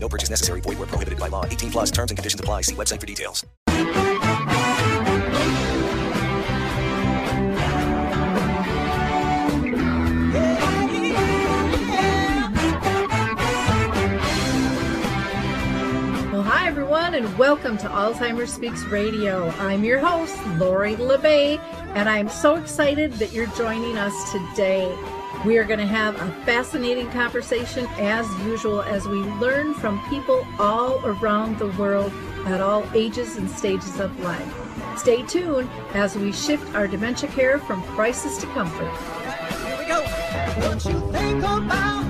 No purchase necessary. Void where prohibited by law. 18 plus terms and conditions apply. See website for details. Well, hi everyone, and welcome to Alzheimer's Speaks Radio. I'm your host, Lori La Bey, and I'm so excited that you're joining us today. We are going to have a fascinating conversation as usual as we learn from people all around the world at all ages and stages of life. Stay tuned as we shift our dementia care from crisis to comfort. Here we go. What you think about,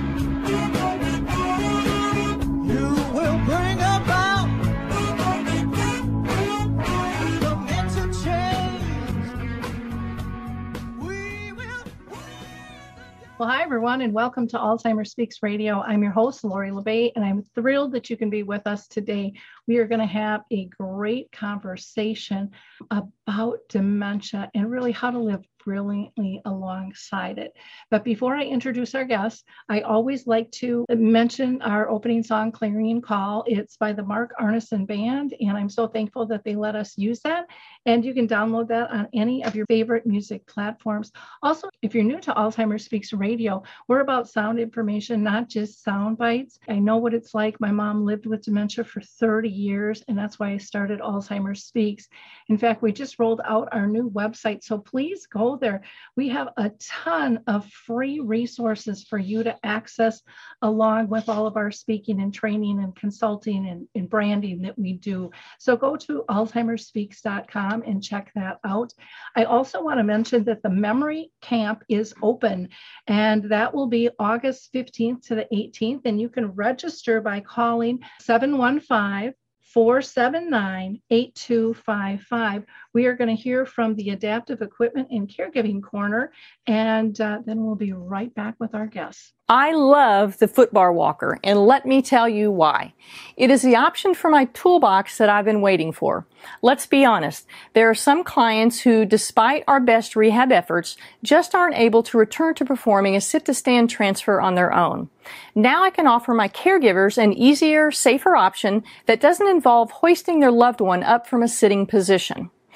Well, hi everyone, and welcome to Alzheimer's Speaks Radio. I'm your host, Lori La Bey, and I'm thrilled that you can be with us today. We are going to have a great conversation about dementia and really how to live brilliantly alongside it. But before I introduce our guests, I always like to mention our opening song, Clarion Call. It's by the Mark Arneson Band, and I'm so thankful that they let us use that. And you can download that on any of your favorite music platforms. Also, if you're new to Alzheimer's Speaks Radio, we're about sound information, not just sound bites. I know what it's like. My mom lived with dementia for 30 years, and that's why I started Alzheimer's Speaks. In fact, we just rolled out our new website, so please go there. We have a ton of free resources for you to access, along with all of our speaking and training and consulting and, and branding that we do. So go to and check that out. I also want to mention that the memory camp is open, and that will be August 15th to the 18th. And you can register by calling 715 479 8255. We are going to hear from the Adaptive Equipment and Caregiving Corner, and uh, then we'll be right back with our guests. I love the footbar walker, and let me tell you why. It is the option for my toolbox that I've been waiting for. Let's be honest, there are some clients who, despite our best rehab efforts, just aren't able to return to performing a sit to stand transfer on their own. Now I can offer my caregivers an easier, safer option that doesn't involve hoisting their loved one up from a sitting position.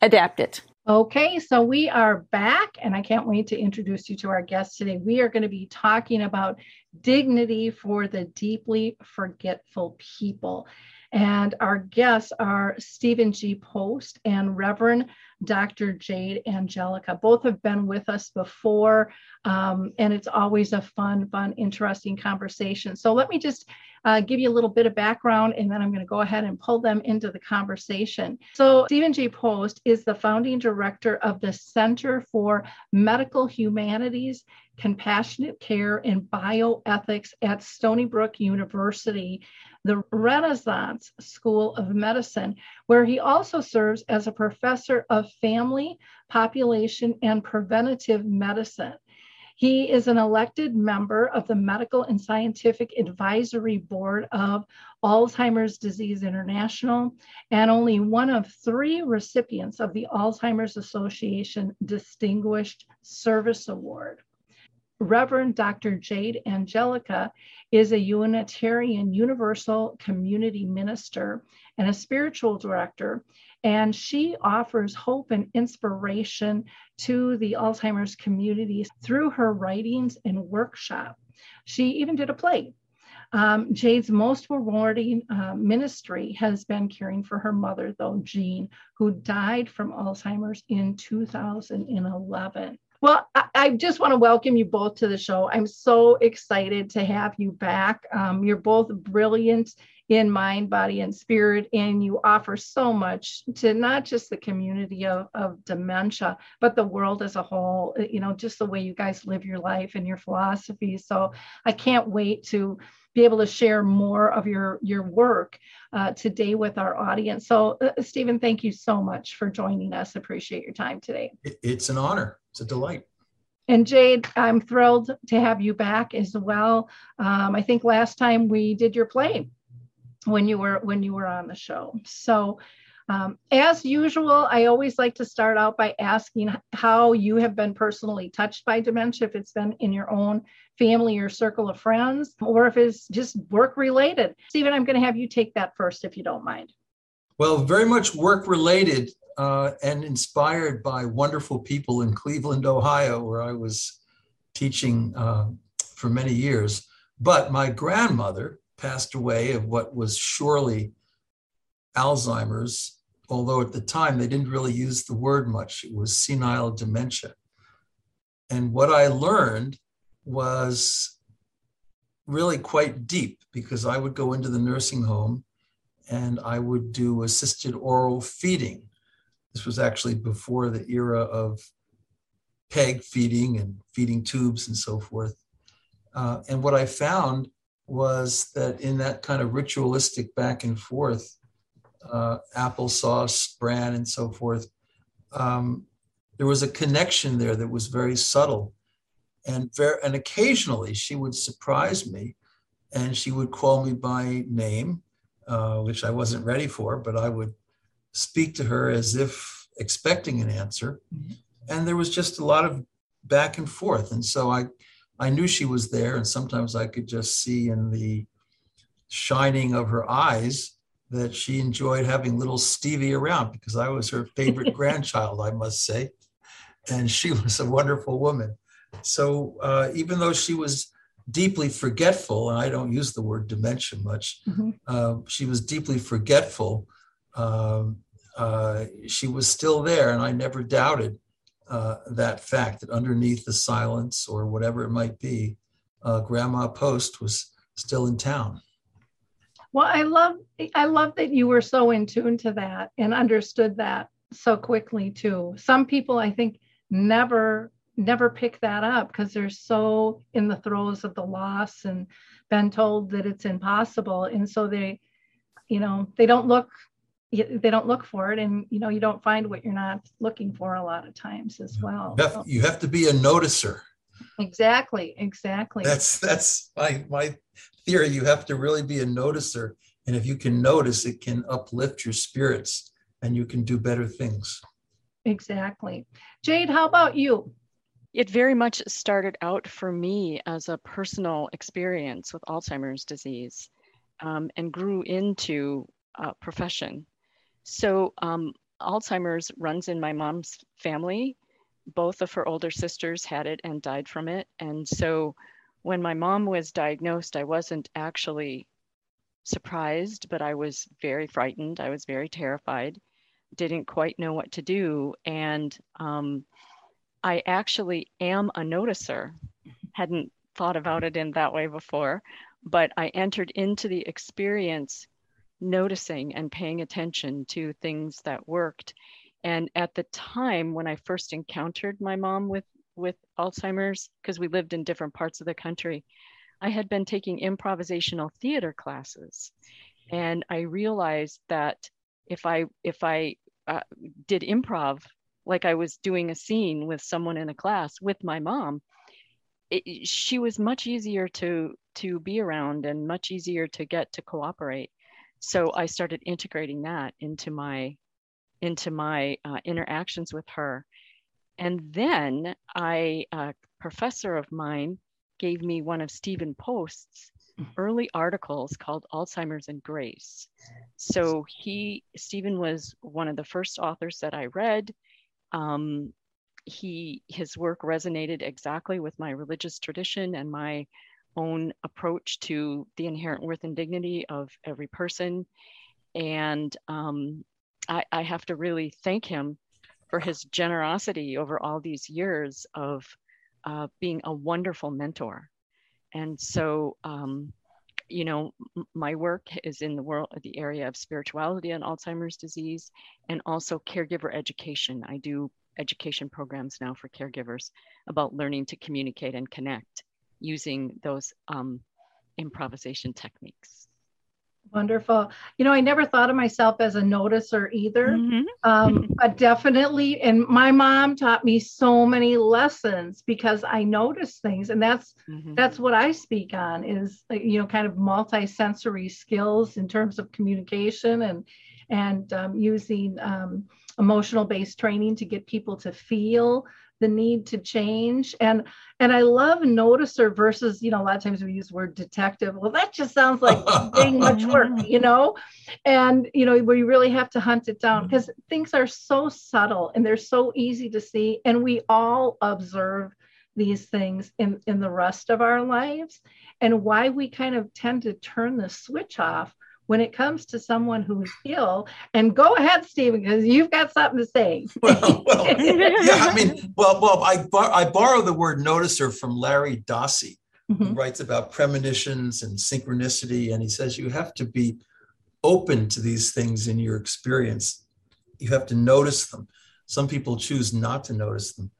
adapt it. Okay, so we are back, and I can't wait to introduce you to our guest today. We are going to be talking about dignity for the deeply forgetful people. And our guests are Stephen G. Post and Reverend Dr. Jade Angelica. Both have been with us before, um, and it's always a fun, fun, interesting conversation. So let me just uh, give you a little bit of background, and then I'm going to go ahead and pull them into the conversation. So, Stephen G. Post is the founding director of the Center for Medical Humanities, Compassionate Care, and Bioethics at Stony Brook University, the Renaissance School of Medicine, where he also serves as a professor of family, population, and preventative medicine. He is an elected member of the Medical and Scientific Advisory Board of Alzheimer's Disease International and only one of three recipients of the Alzheimer's Association Distinguished Service Award. Reverend Dr. Jade Angelica is a Unitarian Universal Community Minister and a spiritual director, and she offers hope and inspiration to the Alzheimer's community through her writings and workshop. She even did a play. Um, Jade's most rewarding uh, ministry has been caring for her mother, though, Jean, who died from Alzheimer's in 2011. Well, I, I, just want to welcome you both to the show. I'm so excited to have you back. Um, you're both brilliant in mind, body, and spirit, and you offer so much to not just the community of, of dementia, but the world as a whole. Uh, you know, just the way you guys live your life and your philosophy. So I can't wait to be able to share more of your your work uh, today with our audience. So, uh, Stephen, thank you so much for joining us. Appreciate your time today. It's an honor. It's a delight. And Jade, I'm thrilled to have you back as well. Um, I think last time we did your play when you were when you were on the show. So um, as usual, I always like to start out by asking how you have been personally touched by dementia, if it's been in your own family or circle of friends, or if it's just work related. Stephen, I'm going to have you take that first, if you don't mind. Well, very much work related uh, and inspired by wonderful people in Cleveland, Ohio, where I was teaching uh, for many years. But my grandmother passed away of what was surely Alzheimer's although at the time they didn't really use the word much. It was senile dementia. And what I learned was really quite deep because I would go into the nursing home and I would do assisted oral feeding. This was actually before the era of peg feeding and feeding tubes and so forth. Uh, and what I found was that in that kind of ritualistic back and forth, uh, applesauce, bran, and so forth, um, there was a connection there that was very subtle. And, very, and occasionally she would surprise me and she would call me by name, uh, which I wasn't ready for, but I would speak to her as if expecting an answer. Mm-hmm. And there was just a lot of back and forth. And so I, I knew she was there. And sometimes I could just see in the shining of her eyes that she enjoyed having little Stevie around because I was her favorite grandchild, I must say. And she was a wonderful woman. So uh, even though she was deeply forgetful, and I don't use the word dementia much, mm-hmm. uh, she was deeply forgetful. Um, uh, she was still there, and I never doubted uh, that fact that underneath the silence or whatever it might be, uh, Grandma Post was still in town. Well, I love I love that you were so in tune to that and understood that so quickly too. Some people I think never never pick that up because they're so in the throes of the loss and been told that it's impossible and so they you know they don't look they don't look for it and you know you don't find what you're not looking for a lot of times as well you have, you have to be a noticer exactly exactly that's that's my my theory, you have to really be a noticer. And if you can notice, it can uplift your spirits and you can do better things. Exactly. Jade, how about you? It very much started out for me as a personal experience with Alzheimer's disease um, and grew into a profession. So, um, Alzheimer's runs in my mom's family. Both of her older sisters had it and died from it. And so, when my mom was diagnosed, I wasn't actually surprised, but I was very frightened. I was very terrified, didn't quite know what to do. And um, I actually am a noticer, hadn't thought about it in that way before, but I entered into the experience noticing and paying attention to things that worked. And at the time when I first encountered my mom with with Alzheimer's because we lived in different parts of the country, I had been taking improvisational theater classes, and I realized that if I if I uh, did improv like I was doing a scene with someone in a class with my mom, it, she was much easier to to be around and much easier to get to cooperate. So I started integrating that into my into my uh, interactions with her and then I, a professor of mine, gave me one of Stephen Post's early articles called Alzheimer's and Grace. So he, Stephen was one of the first authors that I read. Um, he, his work resonated exactly with my religious tradition and my own approach to the inherent worth and dignity of every person. And um, I, I have to really thank him for his generosity over all these years of uh, being a wonderful mentor. And so, um, you know, my work is in the world, the area of spirituality and Alzheimer's disease, and also caregiver education. I do education programs now for caregivers about learning to communicate and connect using those um, improvisation techniques. Wonderful. You know, I never thought of myself as a noticer either, mm-hmm. um, but definitely. And my mom taught me so many lessons because I notice things, and that's mm-hmm. that's what I speak on is you know kind of multi-sensory skills in terms of communication and and um, using um, emotional based training to get people to feel the need to change. And and i love noticer versus you know a lot of times we use the word detective. Well that just sounds like being much work you know? And you know where you really have to hunt it down because mm-hmm. things are so subtle and they're so easy to see. And we all observe these things in in the rest of our lives. And why we kind of tend to turn the switch off when it comes to someone who's ill. And go ahead, Stephen, because you've got something to say. well, well yeah, I mean, well, well, I, bar- I borrow the word noticer from Larry Dossey, mm-hmm. who writes about premonitions and synchronicity. And he says you have to be open to these things in your experience. You have to notice them. Some people choose not to notice them.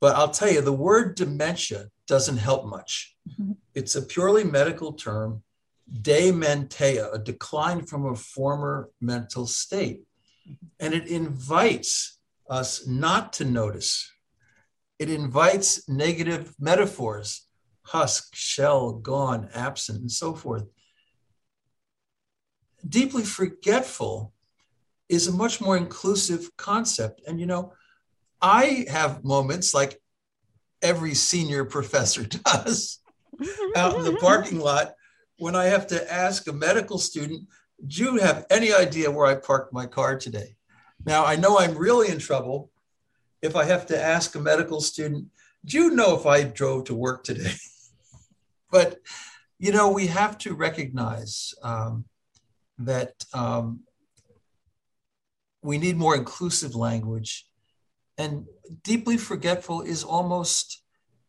But I'll tell you, the word dementia doesn't help much. Mm-hmm. It's a purely medical term dementia, a decline from a former mental state. And it invites us not to notice. It invites negative metaphors, husk, shell, gone, absent, and so forth. Deeply forgetful is a much more inclusive concept. And you know, I have moments like every senior professor does out in the parking lot when I have to ask a medical student, do you have any idea where I parked my car today? Now, I know I'm really in trouble if I have to ask a medical student, do you know if I drove to work today? but, you know, we have to recognize um, that um, we need more inclusive language. And deeply forgetful is almost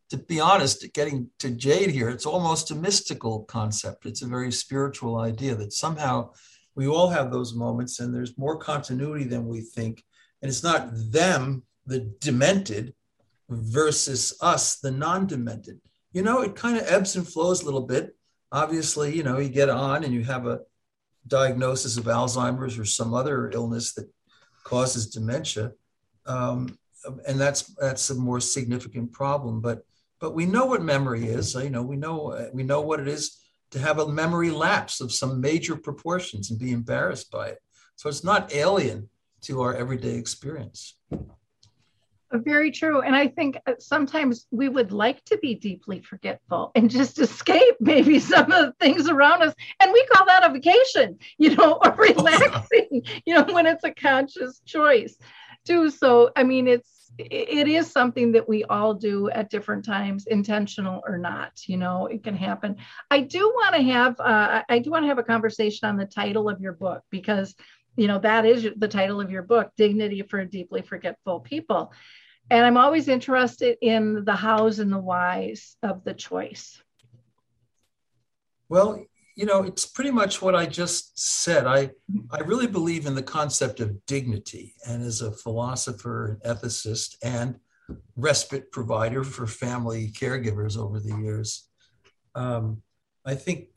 to be honest, getting to Jade here, it's almost a mystical concept. It's a very spiritual idea that somehow we all have those moments and there's more continuity than we think. And it's not them, the demented, versus us, the non demented. You know, it kind of ebbs and flows a little bit. Obviously, you know, you get on and you have a diagnosis of Alzheimer's or some other illness that causes dementia. Um, and that's that's a more significant problem. But but we know what memory is. So, You know, we know we know what it is to have a memory lapse of some major proportions and be embarrassed by it. So it's not alien to our everyday experience. Very true. And I think uh, sometimes we would like to be deeply forgetful and just escape maybe some of the things around us. And we call that a vacation, you know, or relaxing, you know, when it's a conscious choice too. So, I mean, it's, it is something that we all do at different times intentional or not you know it can happen. I do want to have uh, i do want to have a conversation on the title of your book because you know that is the title of your book dignity for deeply forgetful people. And i'm always interested in the hows and the whys of the choice. Well you know, it's pretty much what I just said. I, I really believe in the concept of dignity. And as a philosopher, and ethicist, and respite provider for family caregivers over the years, um, I think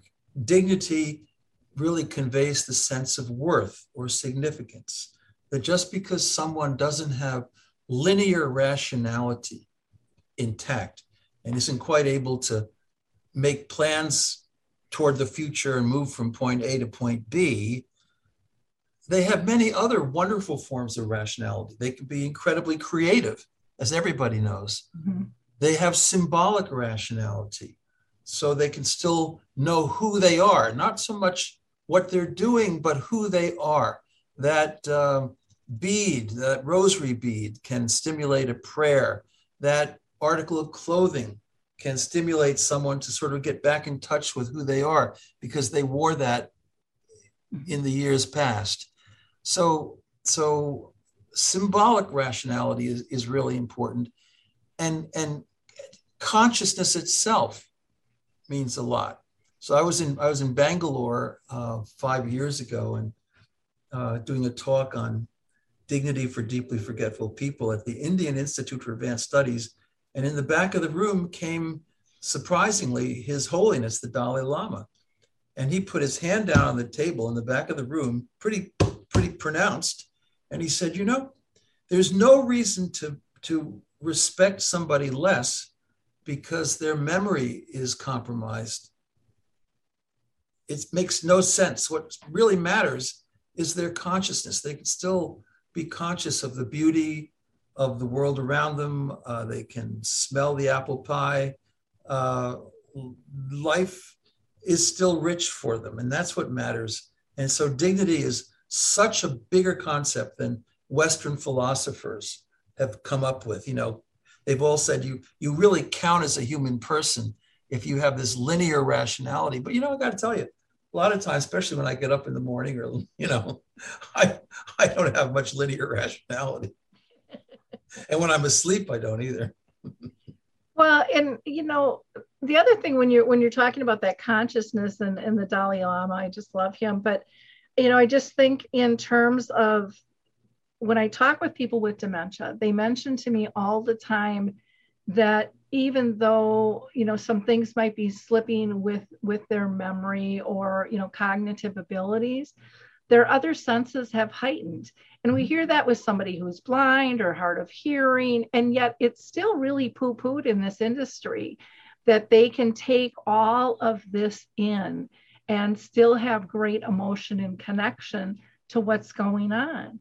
dignity really conveys the sense of worth or significance. That just because someone doesn't have linear rationality intact and isn't quite able to make plans toward the future and move from point A to point B, they have many other wonderful forms of rationality. They can be incredibly creative as everybody knows. Mm-hmm. They have symbolic rationality. So they can still know who they are, not so much what they're doing, but who they are. That uh, bead, that rosary bead, can stimulate a prayer. That article of clothing can stimulate someone to sort of get back in touch with who they are because they wore that in the years past. So, so symbolic rationality is, is really important. And, and consciousness itself means a lot. So I was in I was in Bangalore uh, five years ago and uh, doing a talk on dignity for deeply forgetful people at the Indian Institute for Advanced Studies, and in the back of the room came surprisingly His Holiness the Dalai Lama, and he put his hand down on the table in the back of the room, pretty pretty pronounced, and he said, "You know, there's no reason to to respect somebody less because their memory is compromised. It makes no sense. What really matters is their consciousness. They can still be conscious of the beauty of the world around them. Uh, they can smell the apple pie. Uh, life is still rich for them, and that's what matters. And so, dignity is such a bigger concept than Western philosophers have come up with. You know, they've all said you you really count as a human person if you have this linear rationality. But you know, I got to tell you, a lot of times, especially when I get up in the morning, or you know, I I don't have much linear rationality, and when I'm asleep, I don't either. well, and you know, the other thing when you're when you're talking about that consciousness and and the Dalai Lama, I just love him, but you know, I just think in terms of when I talk with people with dementia, they mention to me all the time that even though you know some things might be slipping with with their memory or you know cognitive abilities their other senses have heightened and we hear that with somebody who's blind or hard of hearing and yet it's still really poo-pooed in this industry that they can take all of this in and still have great emotion and connection to what's going on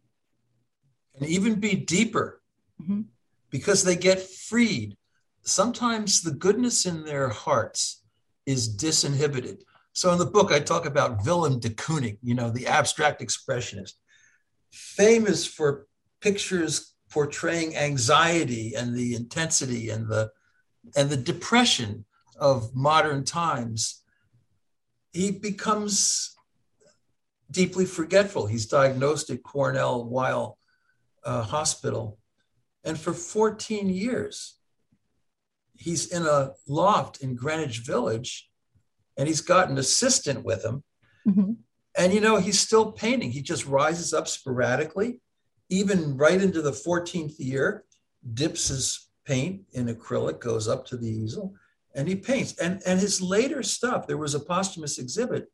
and even be deeper mm-hmm. because they get freed. Sometimes the goodness in their hearts is disinhibited. So in the book, I talk about Willem de Kooning, you know, the abstract expressionist, famous for pictures portraying anxiety and the intensity and the and the depression of modern times. He becomes deeply forgetful. He's diagnosed at Cornell Weill uh, hospital. And for 14 years, he's in a loft in Greenwich Village and he's got an assistant with him. Mm-hmm. And, you know, he's still painting. He just rises up sporadically, even right into the 14th year, dips his paint in acrylic, goes up to the easel, and he paints. And, and his later stuff, there was a posthumous exhibit.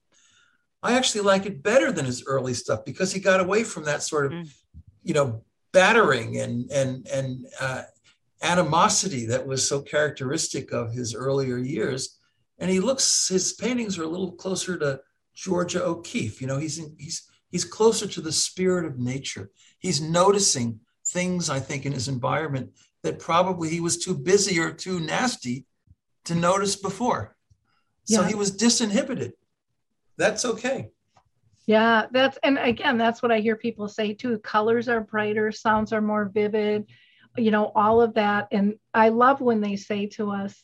I actually like it better than his early stuff because he got away from that sort of, mm. you know, battering and and and uh, animosity that was so characteristic of his earlier years. And he looks his paintings are a little closer to Georgia O'Keeffe. You know, he's in, he's he's closer to the spirit of nature. He's noticing things I think in his environment that probably he was too busy or too nasty to notice before. So yeah. he was disinhibited. That's okay. Yeah, that's and again, that's what I hear people say too. Colors are brighter, sounds are more vivid, you know, all of that. And I love when they say to us,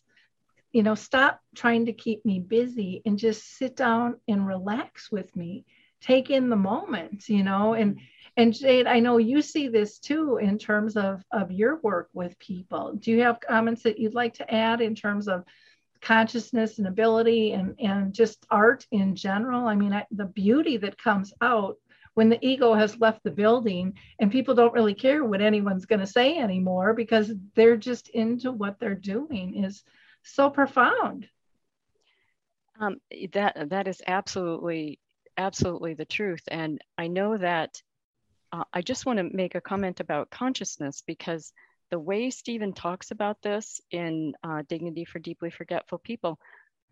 you know, stop trying to keep me busy and just sit down and relax with me. Take in the moment, you know, and and Jade, I know you see this too in terms of of your work with people. Do you have comments that you'd like to add in terms of consciousness and ability and, and just art in general. I mean, I, the beauty that comes out when the ego has left the building and people don't really care what anyone's going to say anymore because they're just into what they're doing is so profound. Um, that that is absolutely absolutely the truth, and I know that. Uh, I just want to make a comment about consciousness because the way Stephen talks about this in uh, Dignity for Deeply Forgetful People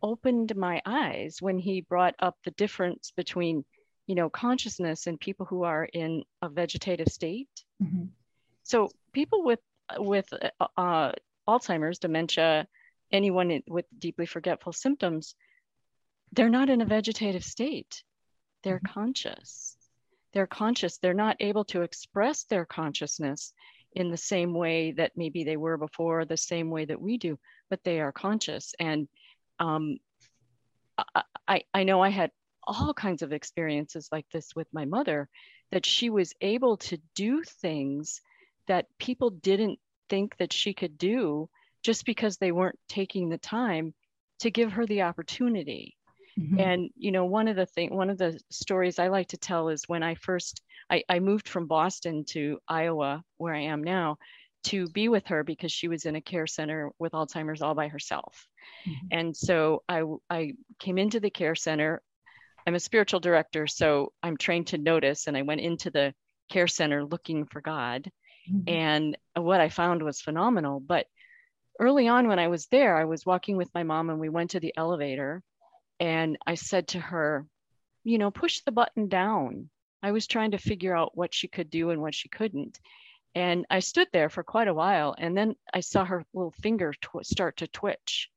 opened my eyes when he brought up the difference between, you know, consciousness and people who are in a vegetative state. Mm-hmm. So people with with uh, uh, Alzheimer's, dementia, anyone with deeply forgetful symptoms, they're not in a vegetative state. They're mm-hmm. conscious. They're conscious. They're not able to express their consciousness in the same way that maybe they were before, the same way that we do, but they are conscious. And um, I, I know I had all kinds of experiences like this with my mother, that she was able to do things that people didn't think that she could do just because they weren't taking the time to give her the opportunity. Mm-hmm. And you know, one of the thing, one of the stories I like to tell is when I first I, I moved from Boston to Iowa, where I am now, to be with her because she was in a care center with Alzheimer's all by herself. Mm-hmm. And so I I came into the care center. I'm a spiritual director, so I'm trained to notice, and I went into the care center looking for God. Mm-hmm. And what I found was phenomenal. But early on, when I was there, I was walking with my mom and we went to the elevator. And I said to her, you know, push the button down. I was trying to figure out what she could do and what she couldn't. And I stood there for quite a while. And then I saw her little finger tw- start to twitch.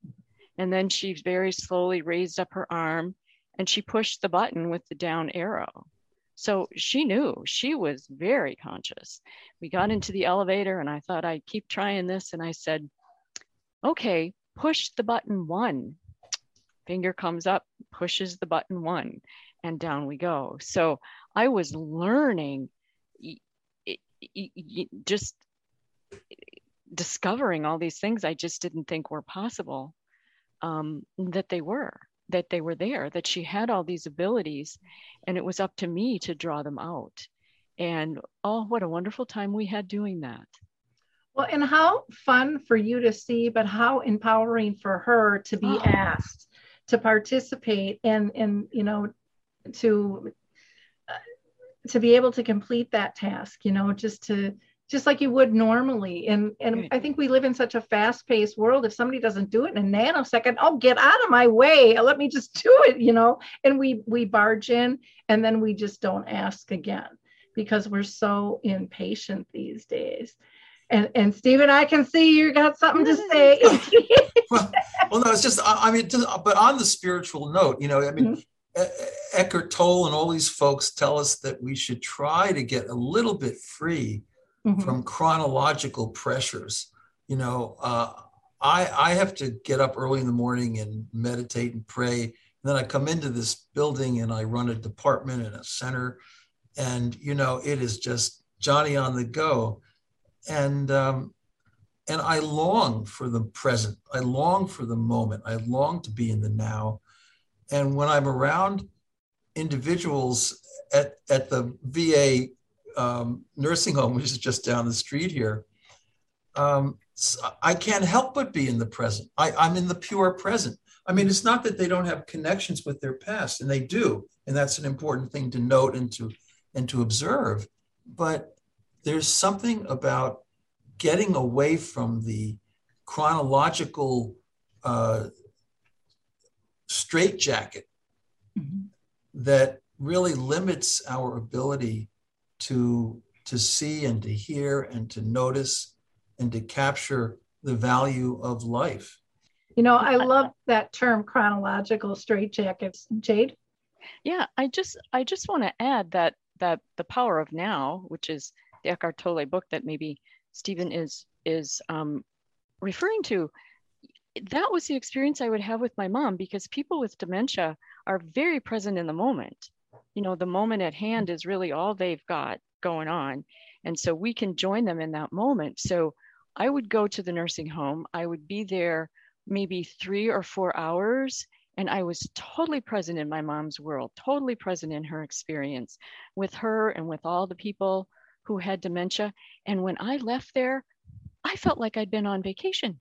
And then she very slowly raised up her arm and she pushed the button with the down arrow. So she knew she was very conscious. We got into the elevator and I thought I'd keep trying this. And I said, okay, push the button one. Finger comes up, pushes the button one, and down we go. So I was learning, just discovering all these things I just didn't think were possible, um, that they were that they were there, that she had all these abilities, and it was up to me to draw them out. And oh, what a wonderful time we had doing that. Well, and how fun for you to see, but how empowering for her to be oh. asked to participate and and you know to uh, to be able to complete that task. You know, just to just like you would normally. And and I think we live in such a fast-paced world. If somebody doesn't do it in a nanosecond, oh, get out of my way. Let me just do it, you know. And we we barge in and then we just don't ask again because we're so impatient these days. And and Stephen, I can see you got something to say. well, well, no, it's just I mean, but on the spiritual note, you know, I mean. Mm-hmm. Eckhart Tolle and all these folks tell us that we should try to get a little bit free mm-hmm. from chronological pressures. You know, uh, I I have to get up early in the morning and meditate and pray. And then I come into this building and I run a department and a center, and you know it is just Johnny on the go, and um, and I long for the present. I long for the moment. I long to be in the now, and when I'm around individuals at at the VA um, nursing home, which is just down the street here, um, I can't help but be in the present. I, I'm in the pure present. I mean, it's not that they don't have connections with their past, and they do, and that's an important thing to note and to and to observe. But there's something about getting away from the chronological uh, straitjacket mm-hmm. that really limits our ability to to see and to hear and to notice and to capture the value of life. You know, I love that term chronological straitjackets. Jade? Yeah, I just I just want to add that that the power of now, which is the Eckhart Tolle book that maybe Stephen is is um, referring to, that was the experience I would have with my mom because people with dementia are very present in the moment. You know the moment at hand is really all they've got going on. And so we can join them in that moment. So i would go to the nursing home. I would be there maybe three or four hours and i was totally present in my mom's world totally present in her experience with her and with all the people who had dementia. And when i left there i felt like i'd been on vacation.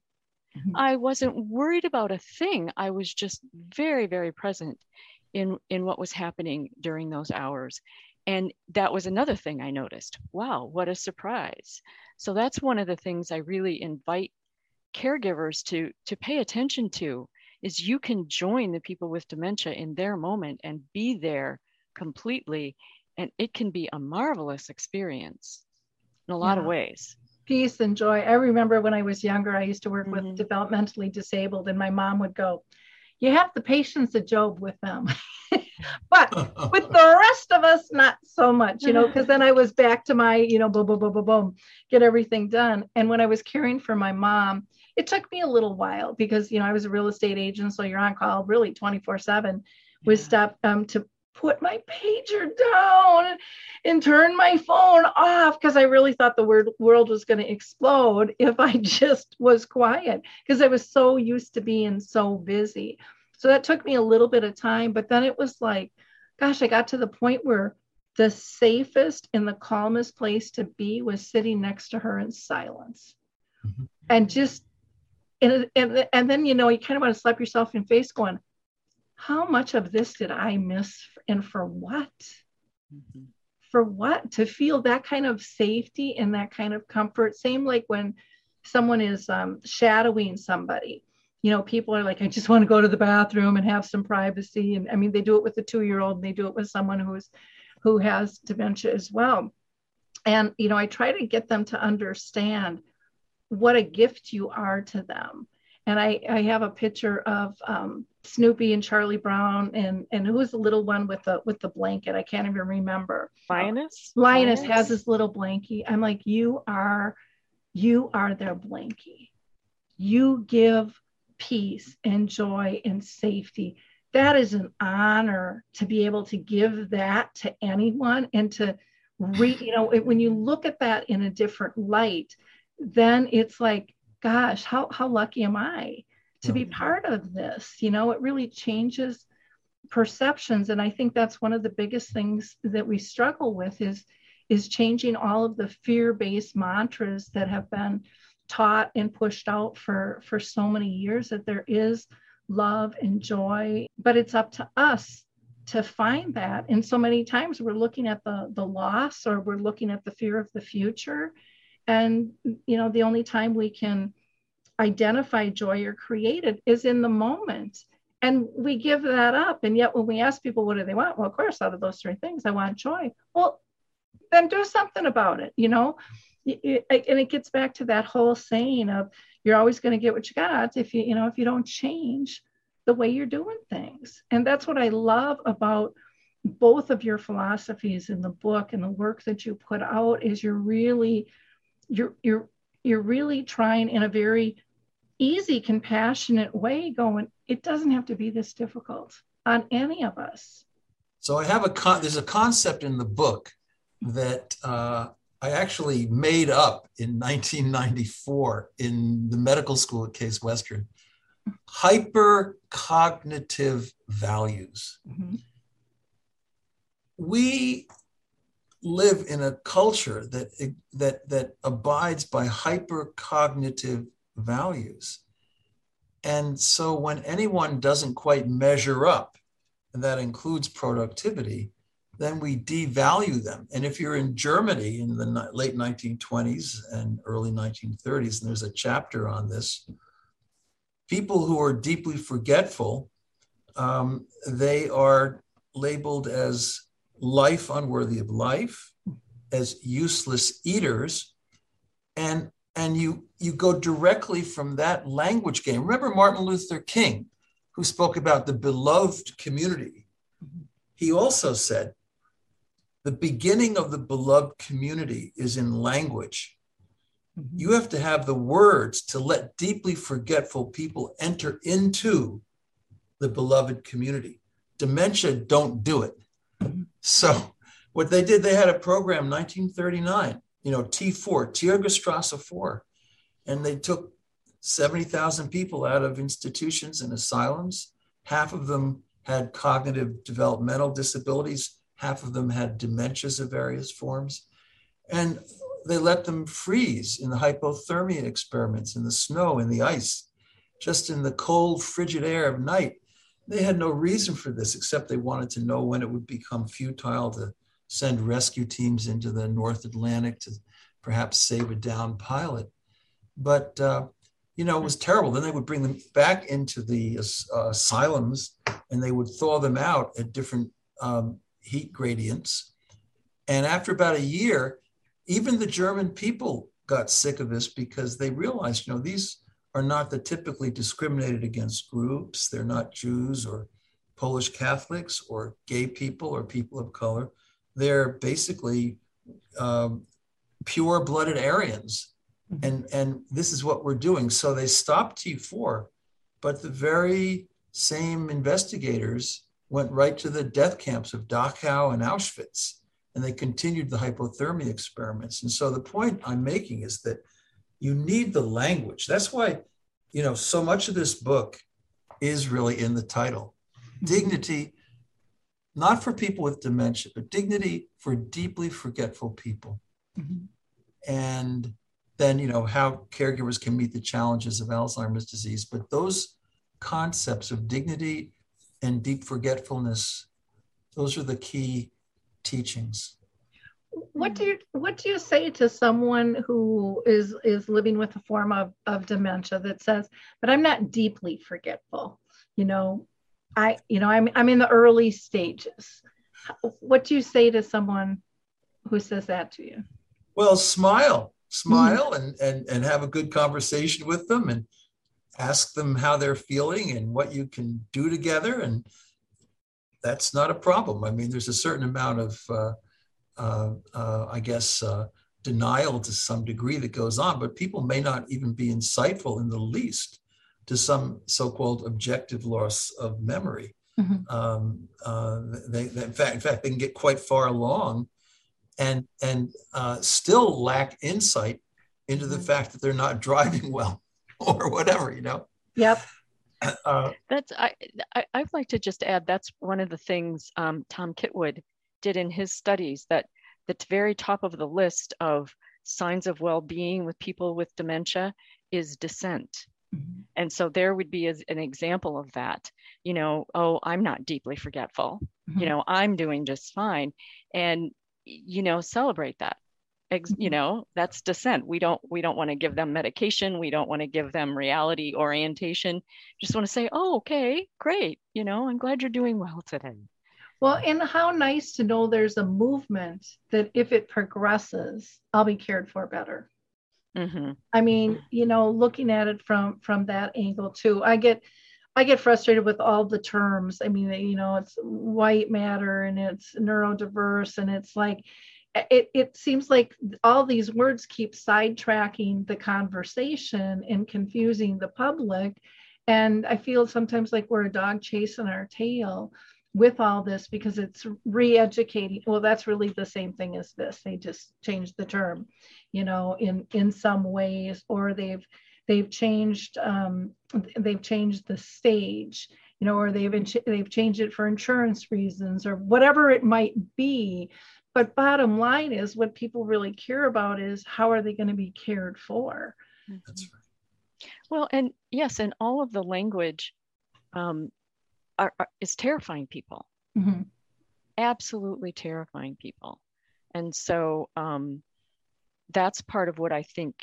Mm-hmm. i wasn't worried about a thing. I was just very very present in in what was happening during those hours. And that was another thing i noticed. Wow what a surprise. So that's one of the things i really invite caregivers to to pay attention to is you can join the people with dementia in their moment and be there completely and it can be a marvelous experience in a lot yeah. of ways peace and joy. I remember when I was younger, I used to work Mhm. with developmentally disabled, and my mom would go, You have the patience of Job with them. but with the rest of us, not so much, you know, because then I was back to my, you know, boom, boom, boom, boom, boom, get everything done. And when I was caring for my mom, it took me a little while because, you know, I was a real estate agent. So you're on call really 24 7 was Yeah. stuff um, to put my pager down and turn my phone off because I really thought the word, world was going to explode if I just was quiet because I was so used to being so busy. So that took me a little bit of time, but then it was like, gosh, I got to the point where the safest and the calmest place to be was sitting next to her in silence Mhm. and just and, and and then you know you kind of want to slap yourself in the face going how much of this did i miss and for what? Mhm. for what? To feel that kind of safety and that kind of comfort. Same like when someone is um, shadowing somebody. You know people are like i just want to go to the bathroom and have some privacy and i mean they do it with a two year old and they do it with someone who's who has dementia as well. And you know i try to get them to understand what a gift you are to them and i i have a picture of um, snoopy and charlie brown and and who was the little one with the with the blanket i can't even remember Lioness? Linus has this little blankie. I'm like, you are, you are their blankie. You give peace and joy and safety. That is an honor to be able to give that to anyone and to re, you know, it- when you look at that in a different light, then it's like, gosh, how, how lucky am I to be mm-hmm. part of this? You know, it really changes perceptions and i think that's one of the biggest things that we struggle with is is changing all of the fear-based mantras that have been taught and pushed out for for so many years that there is love and joy but it's up to us to find that and so many times we're looking at the the loss or we're looking at the fear of the future and you know the only time we can identify joy or create it is in the moment. And we give that up. And yet when we ask people what do they want? Well of course out of those three things i want joy. Well then do something about it you know? And it gets back to that whole saying of you're always going to get what you got if you you know if you don't change the way you're doing things. And that's what i love about both of your philosophies in the book and the work that you put out is you're really you're you're you're really trying in a very easy compassionate way going it doesn't have to be this difficult on any of us So I have a con- there's a concept in the book that uh, I actually made up in 1994 in the medical school at Case Western. Hypercognitive values. We live in a culture that that that abides by hypercognitive values. And so when anyone doesn't quite measure up, and that includes productivity, then we devalue them. And if you're in Germany in the late 1920s and early 1930s, and there's a chapter on this, people who are deeply forgetful, um, they are labeled as life unworthy of life, as useless eaters, and and you you go directly from that language game. Remember Martin Luther King, who spoke about the beloved community. He also said, the beginning of the beloved community is in language. Mm-hmm. You have to have the words to let deeply forgetful people enter into the beloved community. Dementia don't do it. So what they did, they had a program 1939, you know, T4, Tiergartenstrasse 4, and they took 70,000 people out of institutions and asylums. Half of them had cognitive developmental disabilities, half of them had dementias of various forms. And they let them freeze in the hypothermia experiments, in the snow, in the ice, just in the cold, frigid air of night. They had no reason for this except they wanted to know when it would become futile to send rescue teams into the North Atlantic to perhaps save a downed pilot. But uh, you know, it was terrible. Then they would bring them back into the uh, asylums and they would thaw them out at different um, heat gradients. And after about a year, even the German people got sick of this because they realized, you know, these are not the typically discriminated against groups. They're not Jews or Polish Catholics or gay people or people of color. They're basically um, pure blooded Aryans. Mm-hmm. And, and this is what we're doing. So they stopped T4, but the very same investigators went right to the death camps of Dachau and Auschwitz, and they continued the hypothermia experiments. And so the point I'm making is that you need the language. That's why, you know, so much of this book is really in the title. Dignity, not for people with dementia, but dignity for deeply forgetful people. Mm-hmm. And then, you know, how caregivers can meet the challenges of Alzheimer's disease. But those concepts of dignity and deep forgetfulness, those are the key teachings what do you what do you say to someone who is is living with a form of, of dementia that says but i'm not deeply forgetful you know? I you know i'm i'm in the early stages. What do you say to someone who says that to you? Well smile. Smile mm-hmm. and, and and have a good conversation with them and ask them how they're feeling and what you can do together and that's not a problem. I mean there's a certain amount of uh, I guess, uh, denial to some degree that goes on, but people may not even be insightful in the least to some so-called objective loss of memory. Mm-hmm. Um, uh, they, they, in fact, in fact, they can get quite far along, and and uh, still lack insight into the mm-hmm. fact that they're not driving well, or whatever, you know. Yep. Uh, that's I, I I'd like to just add that's one of the things um, Tom Kitwood did in his studies that the very top of the list of signs of well-being with people with dementia is dissent. Mm-hmm. And so there would be as an example of that, you know, oh, I'm not deeply forgetful. Mm-hmm. You know, I'm doing just fine. And, you know, celebrate that. Ex- mm-hmm. You know, that's dissent. We don't we don't want to give them medication. We don't want to give them reality orientation. Just want to say, oh, okay, great. You know, I'm glad you're doing well today. Well, and how nice to know there's a movement that if it progresses, I'll be cared for better. Mm-hmm. I mean, you know, looking at it from from that angle too, I get I get frustrated with all the terms. I mean, you know, it's white matter and it's neurodiverse, and it's like it, it seems like all these words keep sidetracking the conversation and confusing the public. And I feel sometimes like we're a dog chasing our tail with all this because it's re-educating well that's really the same thing as this. They just changed the term you know in in some ways or they've they've changed um, they've changed the stage you know or they've they've changed it for insurance reasons or whatever it might be. But bottom line is what people really care about is how are they going to be cared for? That's right. Well and yes and all of the language um, are, are, is terrifying people. Mm-hmm. Absolutely terrifying people. And so um, that's part of what I think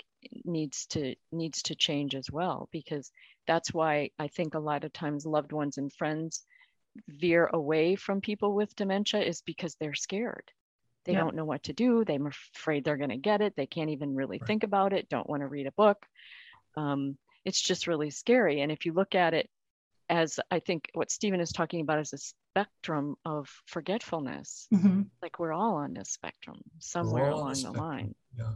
needs to needs to change as well because that's why I think a lot of times loved ones and friends veer away from people with dementia is because they're scared. They yeah. don't know what to do. They're afraid they're going to get it. They can't even really right. think about it. Don't want to read a book. Um, it's just really scary. And if you look at it as I think what Stephen is talking about is a spectrum of forgetfulness. Mm-hmm. Like we're all on this spectrum somewhere along the, the line. Yeah.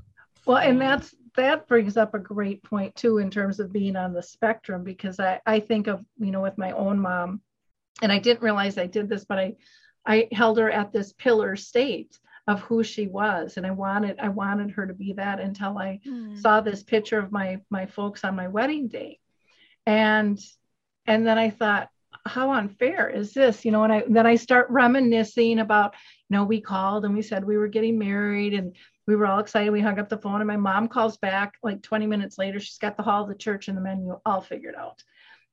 Well, and that's that brings up a great point too in terms of being on the spectrum because I, I think of you know with my own mom, and I didn't realize I did this, but I I held her at this pillar state of who she was and i wanted i wanted her to be that until i mm. saw this picture of my my folks on my wedding day and and then I thought, how unfair is this? You know, and I then I start reminiscing about, you know, we called and we said we were getting married and we were all excited. We hung up the phone and my mom calls back like 20 minutes later. She's got the hall of the church and the menu all figured out.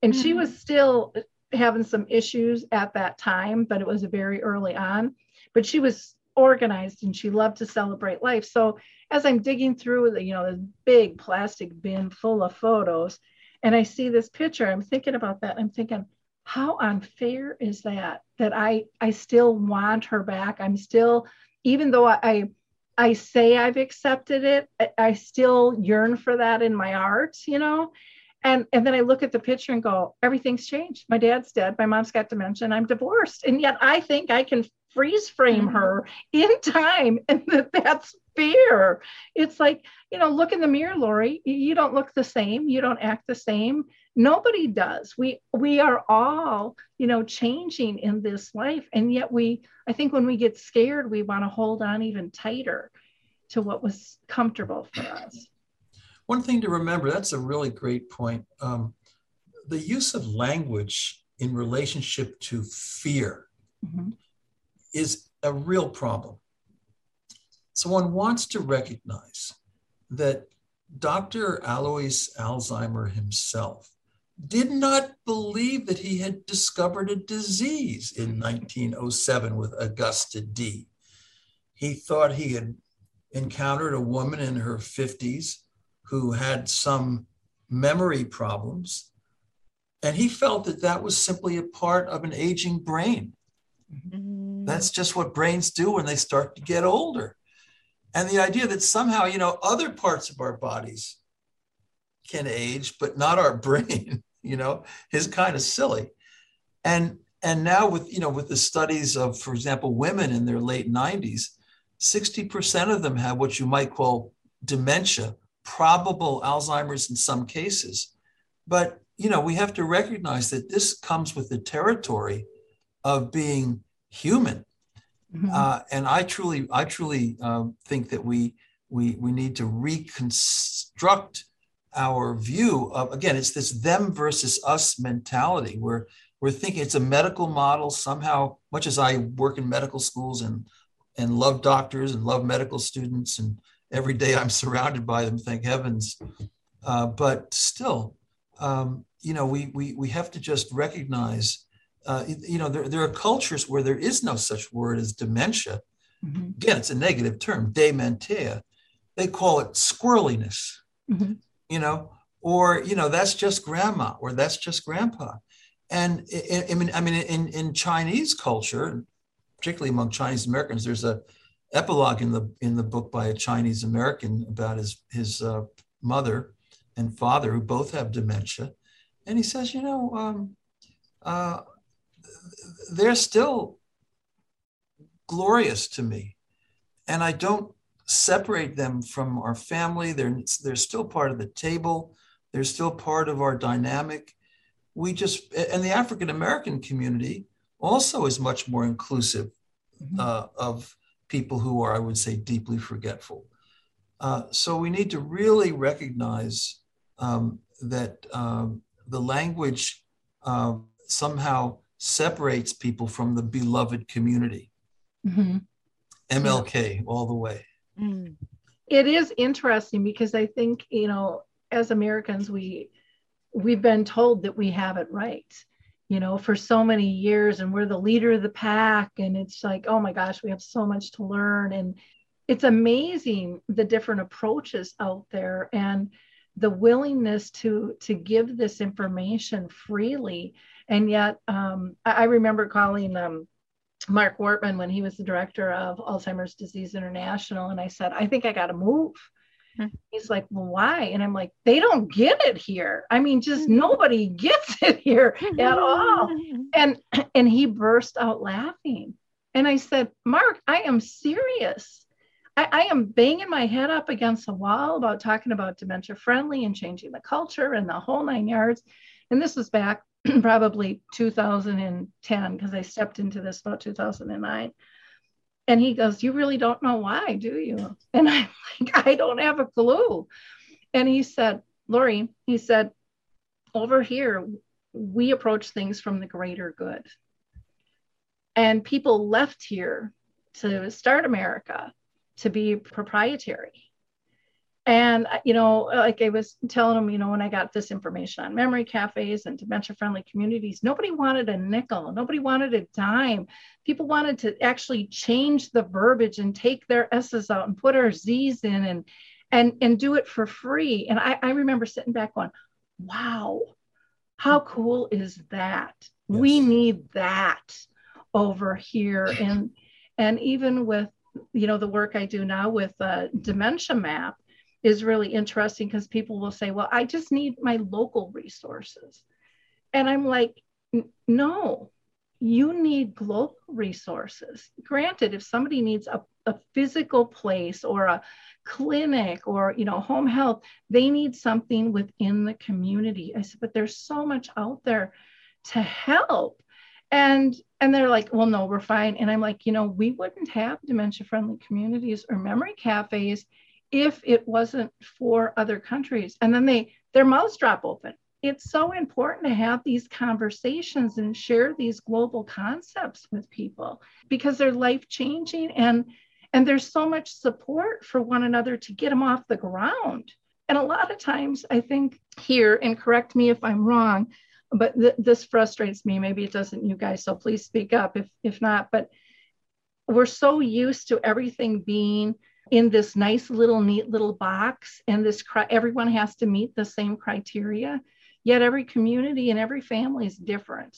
And mm-hmm. she was still having some issues at that time, but it was very early on. But she was organized and she loved to celebrate life. So as I'm digging through the, you know, the big plastic bin full of photos, and I see this picture, I'm thinking about that. I'm thinking, how unfair is that? That I I still want her back. I'm still, even though I I say I've accepted it, I still yearn for that in my art, you know. And and then I look at the picture and go, everything's changed. My dad's dead. My mom's got dementia. I'm divorced, and yet I think I can freeze frame mm-hmm. her in time, and that that's fear. It's like you know, look in the mirror, Lori. You don't look the same. You don't act the same. Nobody does. We we are all you know changing in this life, and yet we. I think when we get scared, we want to hold on even tighter to what was comfortable for us. One thing to remember, that's a really great point. Um, the use of language in relationship to fear mm-hmm. Is a real problem. So one wants to recognize that Dr. Alois Alzheimer himself did not believe that he had discovered a disease in 1907 with Augusta D. He thought he had encountered a woman in her 50s who had some memory problems. And he felt that that was simply a part of an aging brain. Mm-hmm. That's just what brains do when they start to get older. And the idea that somehow, you know, other parts of our bodies can age, but not our brain, you know, is kind of silly. And and now with you know with the studies of, for example, women in their late 90s, 60% of them have what you might call dementia probable Alzheimer's in some cases. But you know, we have to recognize that this comes with the territory of being human. Mm-hmm. Uh, and I truly, I truly um, think that we we we need to reconstruct our view of again, it's this them versus us mentality where we're thinking it's a medical model somehow. Much as I work in medical schools and and love doctors and love medical students and every day I'm surrounded by them, thank heavens. Uh, but still, um, you know, we, we, we have to just recognize, uh, you know, there, there are cultures where there is no such word as dementia. Mm-hmm. Again, it's a negative term, dementia. They call it squirreliness, mm-hmm. you know, or, you know, that's just grandma or that's just grandpa. And I mean, I mean, in, in Chinese culture, particularly among Chinese Americans, there's a, epilogue in the in the book by a Chinese American about his his uh, mother and father who both have dementia, and he says, you know, um, uh, they're still glorious to me, and I don't separate them from our family. They're they're still part of the table. They're still part of our dynamic. We just and the African American community also is much more inclusive mm-hmm. uh, of people who are, I would say, deeply forgetful. Uh, so we need to really recognize um, that um, the language uh, somehow separates people from the beloved community. Mm-hmm. MLK all the way. Mm. It is interesting because I think, you know, as Americans, we we've been told that we have it right you know, for so many years and we're the leader of the pack. And it's like, oh my gosh, we have so much to learn. And it's amazing the different approaches out there and the willingness to to give this information freely. And yet, um, I, I, remember calling um, Marc Wortmann when he was the director of Alzheimer's Disease International, and I said, I think I got to move. Mm-hmm. He's like, well, why? And I'm like, they don't get it here. I mean, just mm-hmm. nobody gets it here at all. And and he burst out laughing. And I said, Marc, I am serious. I, I am banging my head up against the wall about talking about dementia friendly and changing the culture and the whole nine yards. And this was back probably 2010 because I stepped into this about 2009. And he goes, You really don't know why, do you? And I'm like, I don't have a clue. And he said, Lori, he said, over here, we approach things from the greater good. And people left here to start America to be proprietary. And, uh, you know, like I was telling them, you know, when I got this information on memory cafes and dementia friendly communities, nobody wanted a nickel, nobody wanted a dime. People wanted to actually change the verbiage and take their S's out and put our Z's in and and and do it for free. And I, I remember sitting back going, wow, how cool is that? Yes. We need that over here. And and even with you know, the work I do now with uh, Dementia Map is really interesting because people will say, well, I just need my local resources. And I'm like, no, you need global resources. Granted, if somebody needs a, a physical place or a clinic or you know home health, they need something within the community. I said, but there's so much out there to help. And and they're like, well, no, we're fine. And I'm like, you know, we wouldn't have dementia friendly communities or memory cafes if it wasn't for other countries. And then they their mouths drop open. It's so important to have these conversations and share these global concepts with people because they're life changing and and there's so much support for one another to get them off the ground. And a lot of times i think here and correct me if i'm wrong but th- this frustrates me. Maybe it doesn't you guys so please speak up if if not. But we're so used to everything being in this nice little neat little box and this everyone has to meet the same criteria Yet every community and every family is different.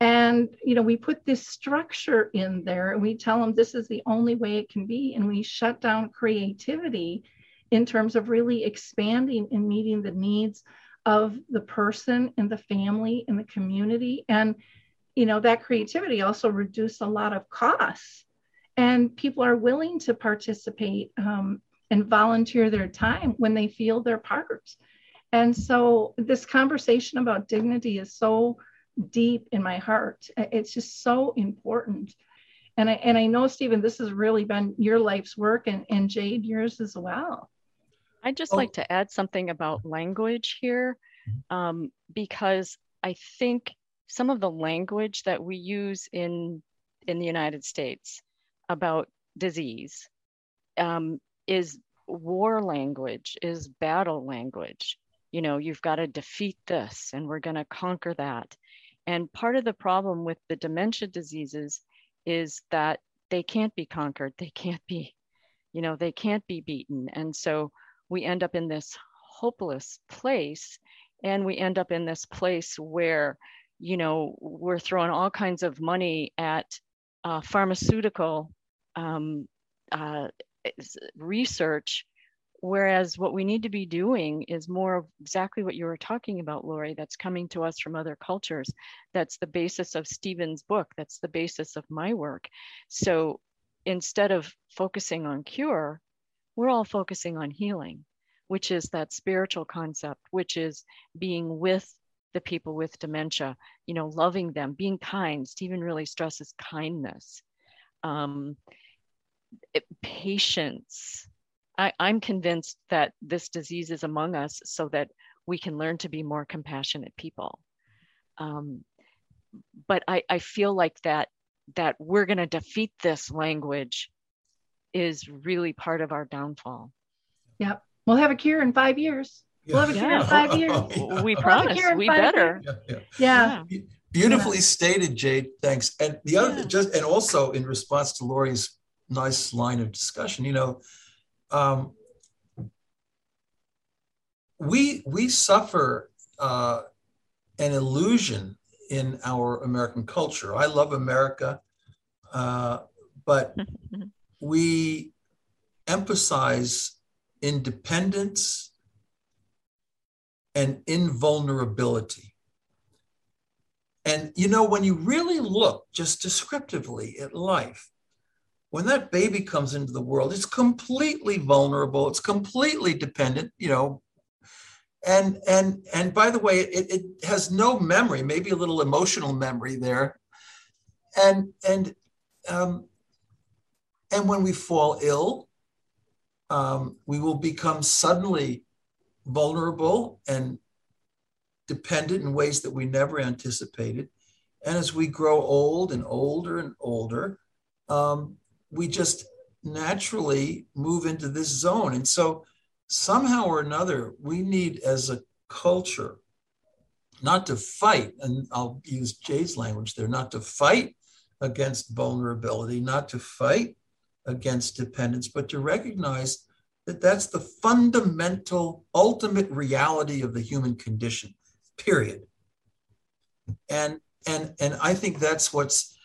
And, you know, we put this structure in there and we tell them this is the only way it can be. And we shut down creativity in terms of really expanding and meeting the needs of the person and the family and the community. And, you know, that creativity also reduced a lot of costs. And people are willing to participate um, and volunteer their time when they feel their part. And so this conversation about dignity is so deep in my heart. It's just so important. And I, and I know, Stephen, this has really been your life's work and, and Jade, yours as well. I'd just oh. like to add something about language here, um, because I think some of the language that we use in, in the United States about disease um, is war language, is battle language you know, you've got to defeat this and we're going to conquer that. And part of the problem with the dementia diseases is that they can't be conquered. They can't be, you know, they can't be beaten. And so we end up in this hopeless place. And we end up in this place where, you know, we're throwing all kinds of money at uh, pharmaceutical um, uh, research Whereas what we need to be doing is more of exactly what you were talking about, Lori, that's coming to us from other cultures. That's the basis of Stephen's book. That's the basis of my work. So instead of focusing on cure, we're all focusing on healing, which is that spiritual concept, which is being with the people with dementia, you know, loving them, being kind. Stephen really stresses kindness, um, patience, I, I'm convinced that this disease is among us so that we can learn to be more compassionate people. Um, but I, I feel like that that we're going to defeat this language is really part of our downfall. Yep. We'll have a cure in five years. Yeah. We'll have a cure yeah. in five years. We promise. We better. Yeah. yeah. Beautifully stated, Jade. Thanks. And the other, just and also in response to Lori's nice line of discussion, you know, um, we we suffer uh, an illusion in our American culture. I love America, uh, but we emphasize independence and invulnerability. And you know, when you really look just descriptively at life, when that baby comes into the world, it's completely vulnerable. It's completely dependent, you know. And and and by the way, it, it has no memory, maybe a little emotional memory there. And and um, and when we fall ill, um, we will become suddenly vulnerable and dependent in ways that we never anticipated. And as we grow old and older and older, um, we just naturally move into this zone. And so somehow or another, we need as a culture not to fight, and I'll use Jade's language there, not to fight against vulnerability, not to fight against dependence, but to recognize that that's the fundamental, ultimate reality of the human condition, period. And and and I think that's what's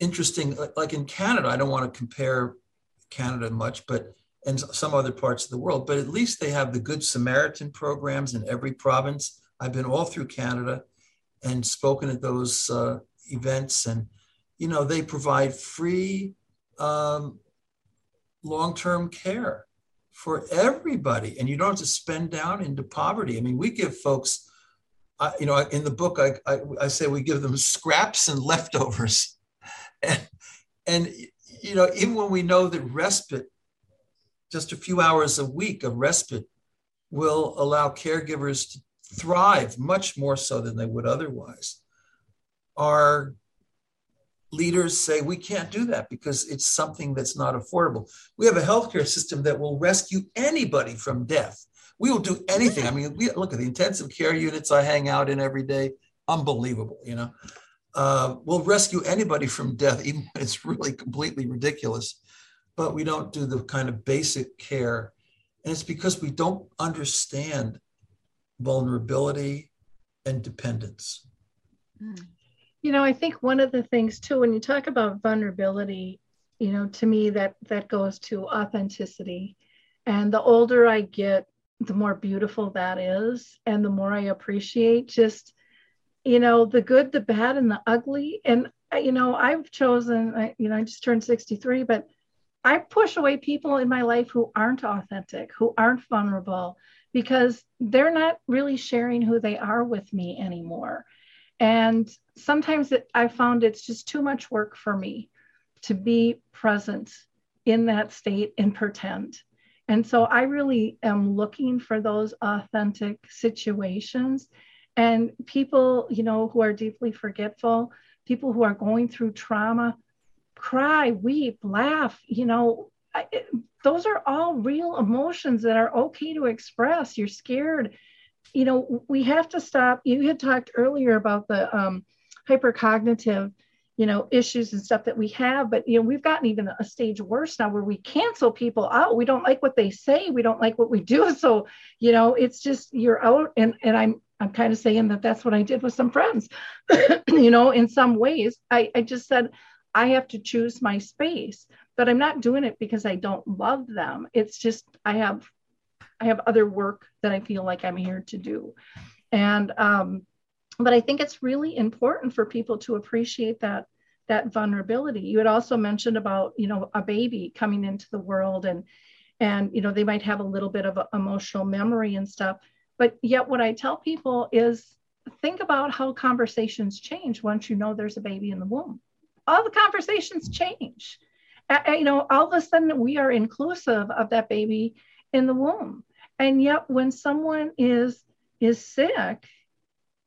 interesting like in canada i don't want to compare Canada much, but and some other parts of the world, but at least they have the Good Samaritan programs in every province. I've been all through Canada and spoken at those uh, events, and you know they provide free um, long-term care for everybody, and you don't have to spend down into poverty. I mean, we give folks, uh, you know, in the book I, I, I say we give them scraps and leftovers, and you know even when we know that respite just a few hours a week of respite will allow caregivers to thrive much more so than they would otherwise. Our leaders say we can't do that because it's something that's not affordable. We have a healthcare system that will rescue anybody from death. We will do anything. I mean, we, look at the intensive care units I hang out in every day. Unbelievable, you know. Uh, we'll rescue anybody from death, even when it's really completely ridiculous but we don't do the kind of basic care. And it's because we don't understand vulnerability and dependence. You know, I think one of the things too, when you talk about vulnerability, you know, to me that that goes to authenticity. And the older I get, the more beautiful that is, and the more I appreciate just, you know, the good, the bad, and the ugly. And uh, you know, I've chosen, I, you know, I just turned 63, but I push away people in my life who aren't authentic, who aren't vulnerable, because they're not really sharing who they are with me anymore. And sometimes it, I found it's just too much work for me to be present in that state and pretend. And so I really am looking for those authentic situations and people, you know, who are deeply forgetful, people who are going through trauma cry, weep, laugh, you know, I, it, those are all real emotions that are okay to express. You're scared. You know, we have to stop. You had talked earlier about the um, hypercognitive, you know, issues and stuff that we have, but you know, we've gotten even a stage worse now where we cancel people out. We don't like what they say. We don't like what we do. So, you know, it's just you're out, and and I'm I'm kind of saying that that's what I did with some friends. you know, in some ways, I I just said I have to choose my space, but I'm not doing it because I don't love them. It's just I have I have other work that I feel like I'm here to do. And um, but I think it's really important for people to appreciate that that vulnerability. You had also mentioned about, you know, a baby coming into the world and and you know they might have a little bit of emotional memory and stuff. But yet what I tell people is think about how conversations change once you know there's a baby in the womb all the conversations change. You know, all of a sudden we are inclusive of that baby in the womb. And yet when someone is is sick,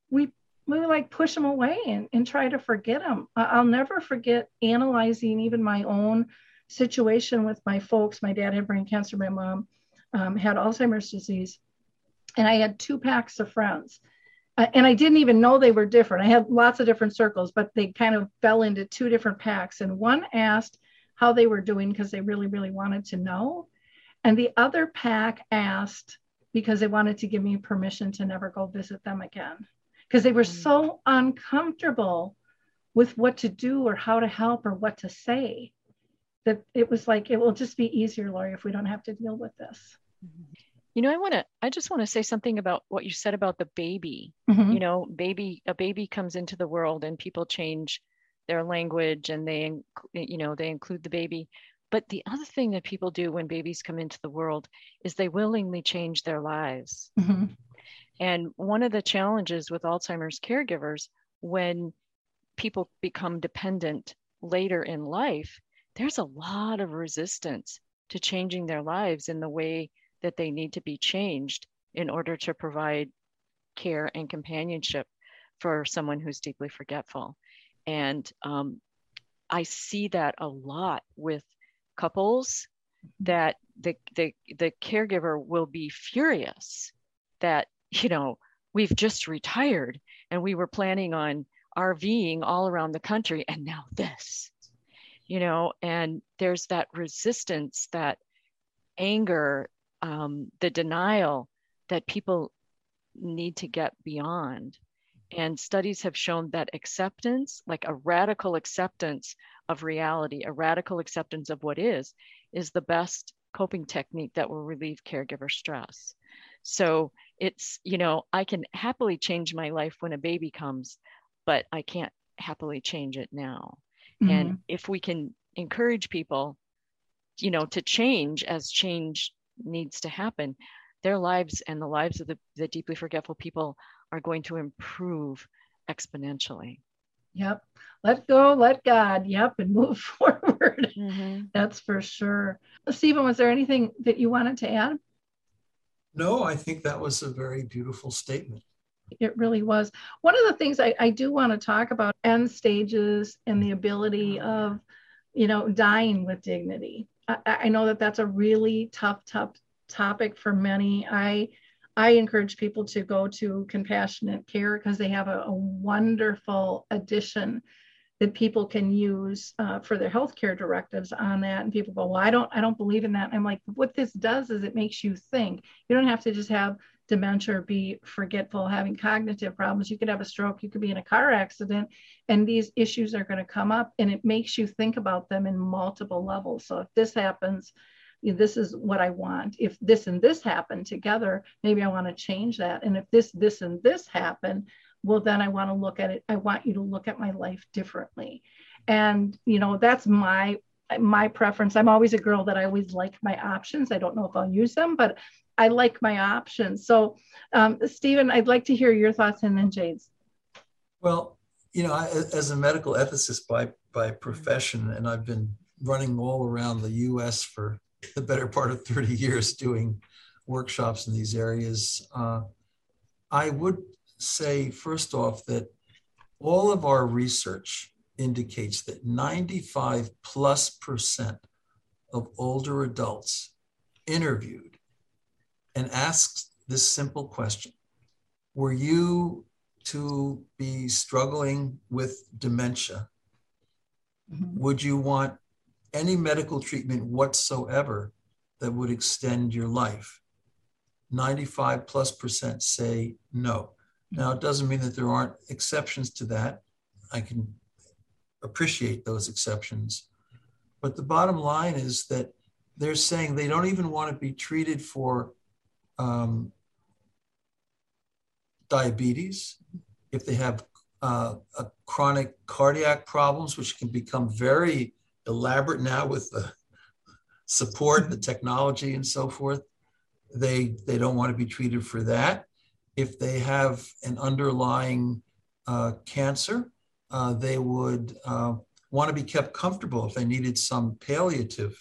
we we like push them away and, and try to forget them. I'll never forget analyzing even my own situation with my folks. My dad had brain cancer, my mom um, had Alzheimer's disease, and I had two packs of friends and I didn't even know they were different. I had lots of different circles, but they kind of fell into two different packs. And one asked how they were doing because they really, really wanted to know. And the other pack asked because they wanted to give me permission to never go visit them again because they were mm. so uncomfortable with what to do or how to help or what to say that it was like, it will just be easier, Lori, if we don't have to deal with this. Mm-hmm. You know, I want to, I just want to say something about what you said about the baby. Mm-hmm. You know, baby, a baby comes into the world and people change their language and they, you know, they include the baby. But the other thing that people do when babies come into the world is they willingly change their lives. Mm-hmm. And one of the challenges with Alzheimer's caregivers, when people become dependent later in life, there's a lot of resistance to changing their lives in the way that they need to be changed in order to provide care and companionship for someone who's deeply forgetful. And um, I see that a lot with couples that the, the, the caregiver will be furious that, you know, we've just retired and we were planning on RVing all around the country and now this, you know, and there's that resistance, that anger um, the denial that people need to get beyond. And studies have shown that acceptance, like a radical acceptance of reality, a radical acceptance of what is, is the best coping technique that will relieve caregiver stress. So it's, you know, I can happily change my life when a baby comes, but I can't happily change it now. Mm-hmm. And if we can encourage people, you know, to change as change needs to happen, their lives and the lives of the, the deeply forgetful people are going to improve exponentially. Yep. Let go, let God. Yep. And move forward. Mm-hmm. That's for sure. Stephen, was there anything that you wanted to add? No, I think that was a very beautiful statement. It really was. One of the things I, I do want to talk about end stages and the ability of, you know, dying with dignity. I, I know that that's a really tough, tough topic for many. I I encourage people to go to compassionate care because they have a, a, wonderful addition that people can use uh, for their healthcare directives on that. And people go, well, I don't, I don't believe in that. And I'm like, what this does is it makes you think. You don't have to just have dementia or be forgetful, having cognitive problems. You could have a stroke, you could be in a car accident, and these issues are going to come up, and it makes you think about them in multiple levels. So if this happens, this is what I want. If this and this happen together, maybe I want to change that. And if this, this, and this happen, well, then I want to look at it. I want you to look at my life differently. And, you know, that's my my preference. I'm always a girl that I always like my options. I don't know if I'll use them, but I like my options. So, um, Stephen, I'd like to hear your thoughts and then Jade's. Well, you know, I, as a medical ethicist by by profession, and I've been running all around the U.S. for the better part of 30 years doing workshops in these areas. Uh, I would say, first off, that all of our research indicates that 95 plus percent of older adults interviewed and asked this simple question Were you to be struggling with dementia? Mm-hmm. Would you want any medical treatment whatsoever that would extend your life. 95 plus percent say no. Now, it doesn't mean that there aren't exceptions to that. I can appreciate those exceptions. But the bottom line is that they're saying they don't even want to be treated for um, diabetes, if they have uh, chronic cardiac problems, which can become very elaborate now with the support, the technology, and so forth. They they don't want to be treated for that. If they have an underlying uh, cancer, uh, they would uh, want to be kept comfortable if they needed some palliative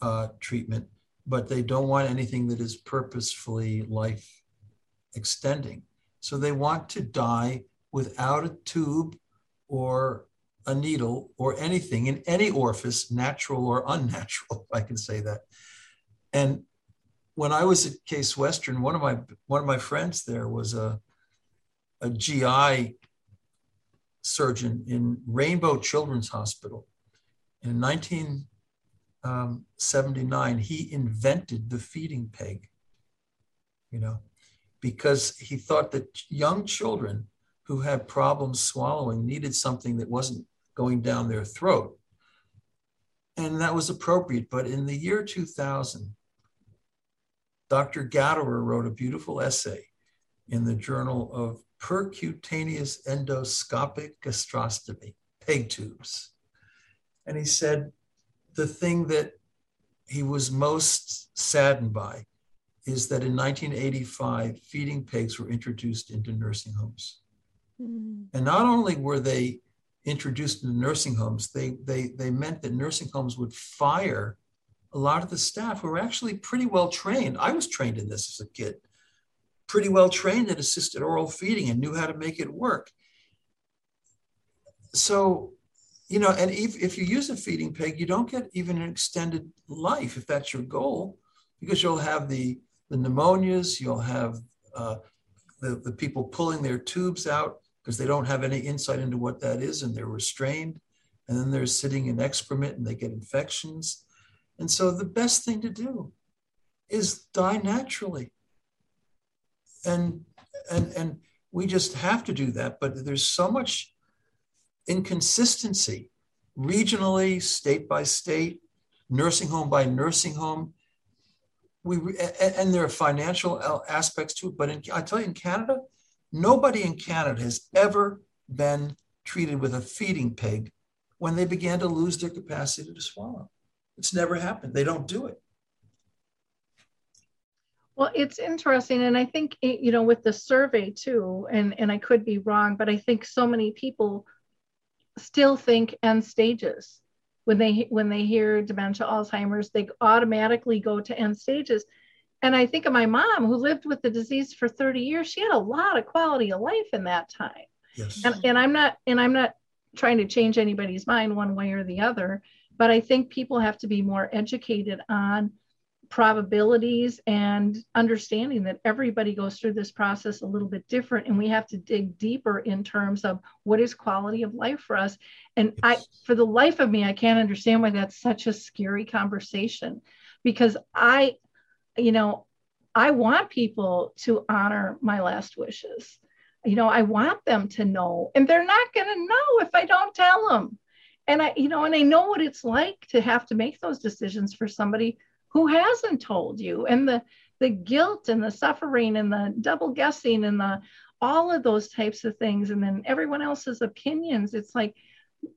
uh, treatment, but they don't want anything that is purposefully life extending. So they want to die without a tube or a needle or anything in any orifice, natural or unnatural, I can say that. And when I was at Case Western, one of my one of my friends there was a a GI surgeon in Rainbow Children's Hospital. In 1979, um, he invented the feeding peg. You know, because he thought that young children who had problems swallowing needed something that wasn't going down their throat. And that was appropriate. But in the year 2000, Dr. Gauderer wrote a beautiful essay in the Journal of Percutaneous Endoscopic Gastrostomy, PEG tubes. And he said the thing that he was most saddened by is that in 1985, feeding pegs were introduced into nursing homes. Mm. And not only were they introduced into nursing homes, they, they, they meant that nursing homes would fire a lot of the staff who were actually pretty well trained. I was trained in this as a kid, pretty well trained in assisted oral feeding and knew how to make it work. So, you know, and if, if you use a feeding peg, you don't get even an extended life if that's your goal, because you'll have the, the pneumonias, you'll have uh, the, the people pulling their tubes out because they don't have any insight into what that is and they're restrained. And then they're sitting in excrement and they get infections. And so the best thing to do is die naturally. And and and we just have to do that. But there's so much inconsistency regionally, state by state, nursing home by nursing home. We and there are financial aspects to it, but in, I tell you, in Canada, nobody in Canada has ever been treated with a feeding peg when they began to lose their capacity to swallow. It's never happened. They don't do it. Well, it's interesting, and I think you know with the survey too, and and I could be wrong, but I think so many people still think end stages when they when they hear dementia, Alzheimer's, they automatically go to end stages. And I think of my mom who lived with the disease for 30 years. She had a lot of quality of life in that time. Yes. And, and I'm not and I'm not trying to change anybody's mind one way or the other, but I think people have to be more educated on probabilities and understanding that everybody goes through this process a little bit different and we have to dig deeper in terms of what is quality of life for us. And i for the life of me i can't understand why that's such a scary conversation because i you know i want people to honor my last wishes. You know i want them to know and they're not going to know if i don't tell them. And i you know and i know what it's like to have to make those decisions for somebody who hasn't told you? And the the guilt and the suffering and the double guessing and the all of those types of things and then everyone else's opinions. It's like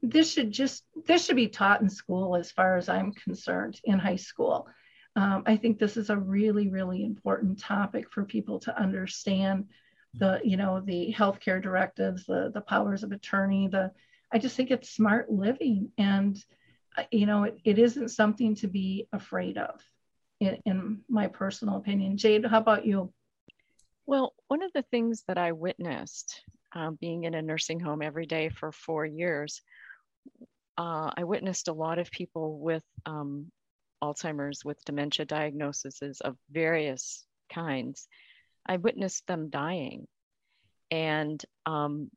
this should just this should be taught in school as far as i'm concerned in high school. Um, i think this is a really really important topic for people to understand the you know the healthcare directives the the powers of attorney the i just think it's smart living and you know, it, it isn't something to be afraid of, in, in my personal opinion. Jade, how about you? Well, one of the things that I witnessed um, being in a nursing home every day for four years, uh, I witnessed a lot of people with um, Alzheimer's, with dementia diagnoses of various kinds. I witnessed them dying. And um,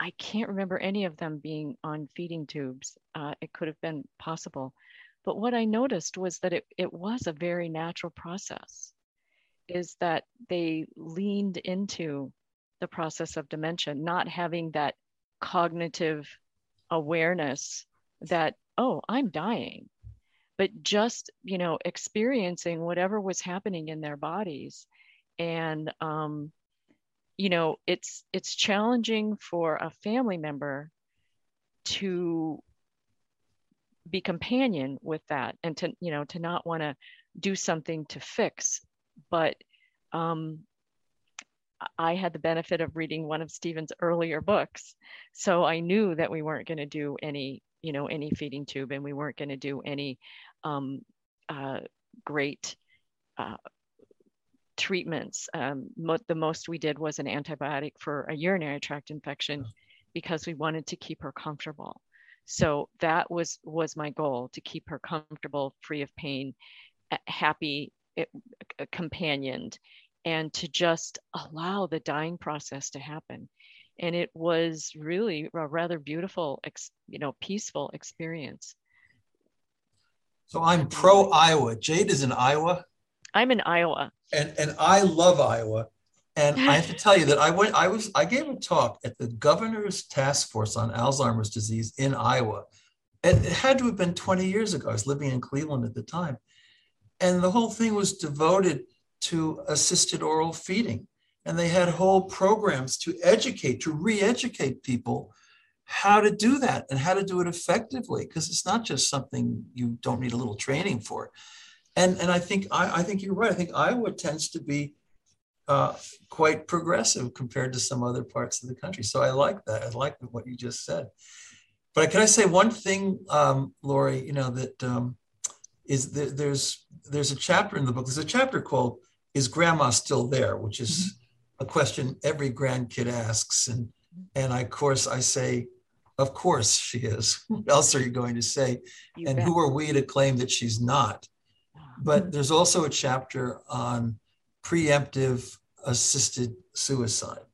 I can't remember any of them being on feeding tubes. Uh, it could have been possible. But what I noticed was that it, it was a very natural process, is that they leaned into the process of dementia, not having that cognitive awareness that, oh, I'm dying, but just, you know, experiencing whatever was happening in their bodies and um, you know it's it's challenging for a family member to be companion with that and to you know to not want to do something to fix. But um, i had the benefit of reading one of stephen's earlier books so i knew that we weren't going to do any you know any feeding tube and we weren't going to do any um, uh, great uh, treatments. Um, mo- the most we did was an antibiotic for a urinary tract infection because we wanted to keep her comfortable. So that was was my goal to keep her comfortable, free of pain, happy, it, companioned, and to just allow the dying process to happen. And it was really a rather beautiful, you know, peaceful experience. So I'm pro Iowa. Jade is in Iowa. I'm in Iowa. And and I love Iowa. And I have to tell you that I went, I was, I gave a talk at the governor's task force on Alzheimer's disease in Iowa. And it had to have been 20 years ago. I was living in Cleveland at the time. And the whole thing was devoted to assisted oral feeding. And they had whole programs to educate, to re educate people how to do that and how to do it effectively, because it's not just something you don't need a little training for and and I think I, I think you're right. I think Iowa tends to be uh, quite progressive compared to some other parts of the country. So I like that. I like what you just said. But can I say one thing, um, Lori? You know that um, is there, there's there's a chapter in the book. There's a chapter called "Is Grandma Still There?" which is mm-hmm. a question every grandkid asks, and and I, of course I say, of course she is. what else are you going to say? You and bet. who are we to claim that she's not? But there's also a chapter on preemptive assisted suicide.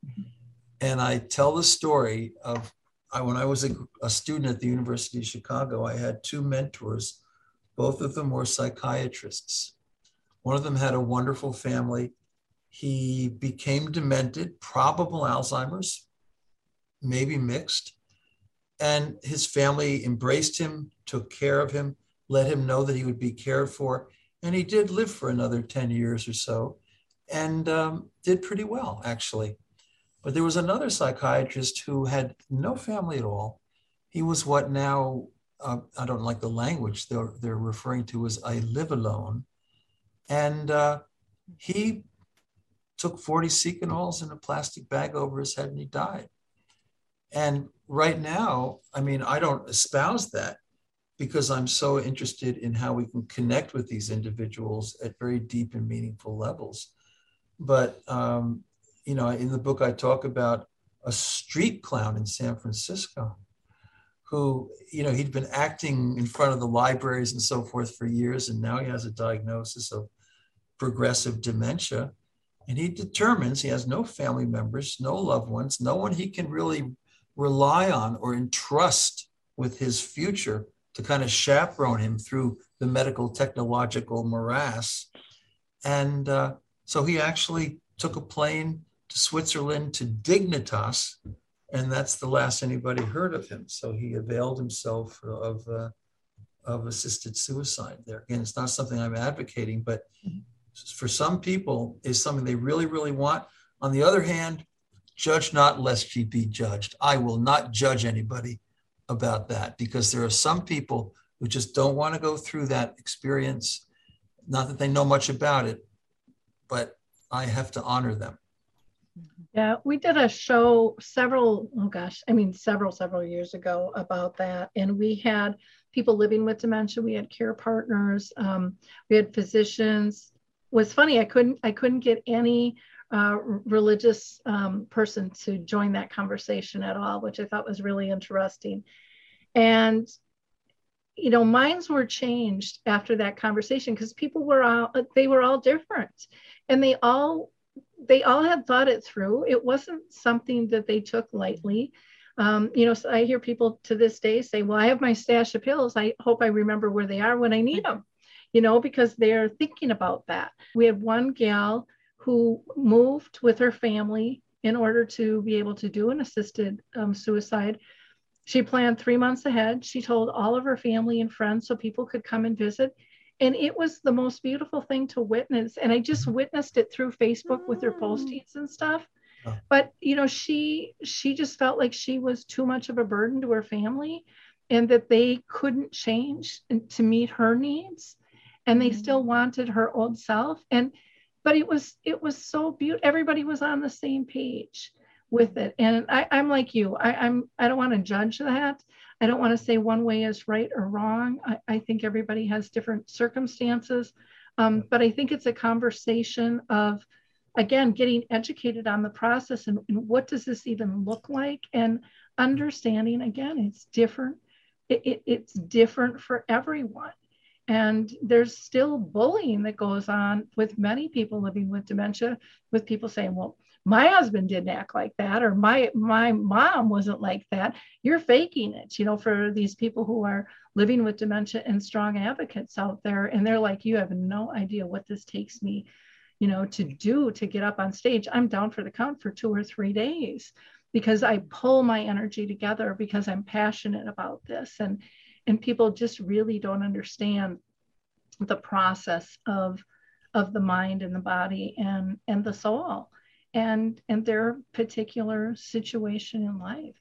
And I tell the story of I, when I was a, a, student at the University of Chicago, I had two mentors. Both of them were psychiatrists. One of them had a wonderful family. He became demented, probable Alzheimer's, maybe mixed. And his family embraced him, took care of him, let him know that he would be cared for. And he did live for another 10 years or so and um, did pretty well, actually. But there was another psychiatrist who had no family at all. He was what now, uh, I don't like the language they're, they're referring to as I live alone. And uh, he took 40 Seconals in a plastic bag over his head and he died. And right now, I mean, I don't espouse that because I'm so interested in how we can connect with these individuals at very deep and meaningful levels. But, um, you know, in the book, I talk about a street clown in San Francisco who, you know, he'd been acting in front of the libraries and so forth for years, and now he has a diagnosis of progressive dementia. And he determines he has no family members, no loved ones, no one he can really rely on or entrust with his future to kind of chaperone him through the medical technological morass. And uh, so he actually took a plane to Switzerland to Dignitas, and that's the last anybody heard of him. So he availed himself of, uh, of assisted suicide there. Again, it's not something I'm advocating, but for some people, is something they really, really want. On the other hand, judge not lest ye be judged. I will not judge anybody about that because there are some people who just don't want to go through that experience. Not that they know much about it, but I have to honor them. Yeah, we did a show several, oh gosh, I mean, several, several years ago about that. And we had people living with dementia, we had care partners, um, we had physicians. Was funny, I couldn't, I couldn't get any uh, religious um, person to join that conversation at all, which I thought was really interesting. And you know, minds were changed after that conversation because people were all they were all different, and they all they all had thought it through. It wasn't something that they took lightly. Um, you know, so I hear people to this day say, "Well, I have my stash of pills. I hope I remember where they are when I need them." You know, because they're thinking about that. We had one gal who moved with her family in order to be able to do an assisted um, suicide. She planned three months ahead. She told all of her family and friends so people could come and visit. And it was the most beautiful thing to witness. And I just witnessed it through Facebook with her mm. postings and stuff. But you know, she she just felt like she was too much of a burden to her family and that they couldn't change to meet her needs and they mm-hmm. still wanted her old self. And but it was it was so beautiful everybody was on the same page with it. And I, i'm like you I, i'm i don't want to judge that. I don't want to say one way is right or wrong. I, I think everybody has different circumstances. Um, but i think it's a conversation of again getting educated on the process and, and what does this even look like? And understanding again it's different. It, it, it's different for everyone and there's still bullying that goes on with many people living with dementia, with people saying, well, my husband didn't act like that, or my my mom wasn't like that. You're faking it, you know, for these people who are living with dementia and strong advocates out there. And they're like, you have no idea what this takes me, you know, to do to get up on stage. I'm down for the count for two or three days because I pull my energy together because I'm passionate about this. And and people just really don't understand the process of of the mind and the body and and the soul and and their particular situation in life.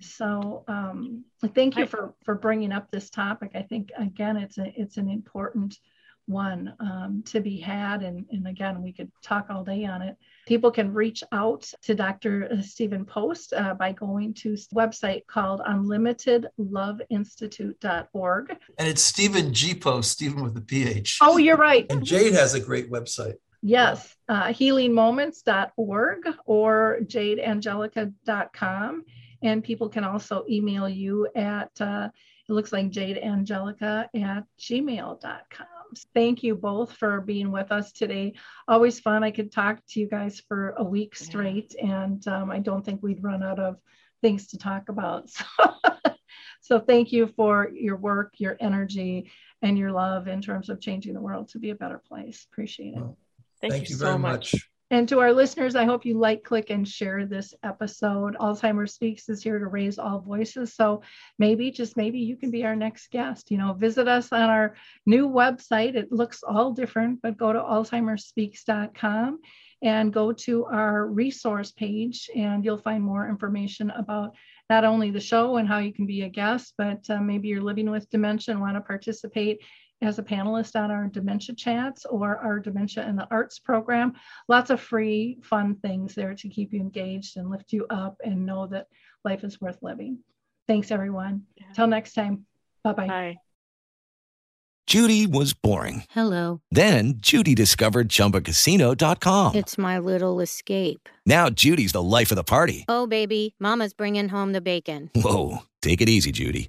So um, thank you for for bringing up this topic. I think again it's a it's an important one um, to be had. And, and again, we could talk all day on it. People can reach out to Dr. Stephen Post uh, by going to a website called unlimitedloveinstitute.org. And it's Stephen G. Post, Stephen with the PH. Oh, you're right. And Jade has a great website. Yes, uh, healingmoments.org or jadeangelica.com. And people can also email you at, uh, it looks like jadeangelica at gmail.com. Thank you both for being with us today. Always fun. I could talk to you guys for a week straight, and um, I don't think we'd run out of things to talk about. So, so thank you for your work, your energy, and your love in terms of changing the world to be a better place. Appreciate it. Well, thank, thank, you, you so much. much. And to our listeners, I hope you like, click, and share this episode. Alzheimer's Speaks is here to raise all voices. So maybe, just maybe, you can be our next guest. You know, visit us on our new website. It looks all different, but go to alzheimersspeaks.com and go to our resource page, and you'll find more information about not only the show and how you can be a guest, but uh, maybe you're living with dementia and want to participate as a panelist on our dementia chats or our dementia in the arts program. Lots of free, fun things there to keep you engaged and lift you up and know that life is worth living. Thanks, everyone. Yeah. Till next time. Bye-bye. Bye. Judy was boring. Hello. Then Judy discovered ChumbaCasino.com. It's my little escape. Now Judy's the life of the party. Oh, baby, mama's bringing home the bacon. Whoa, take it easy, Judy.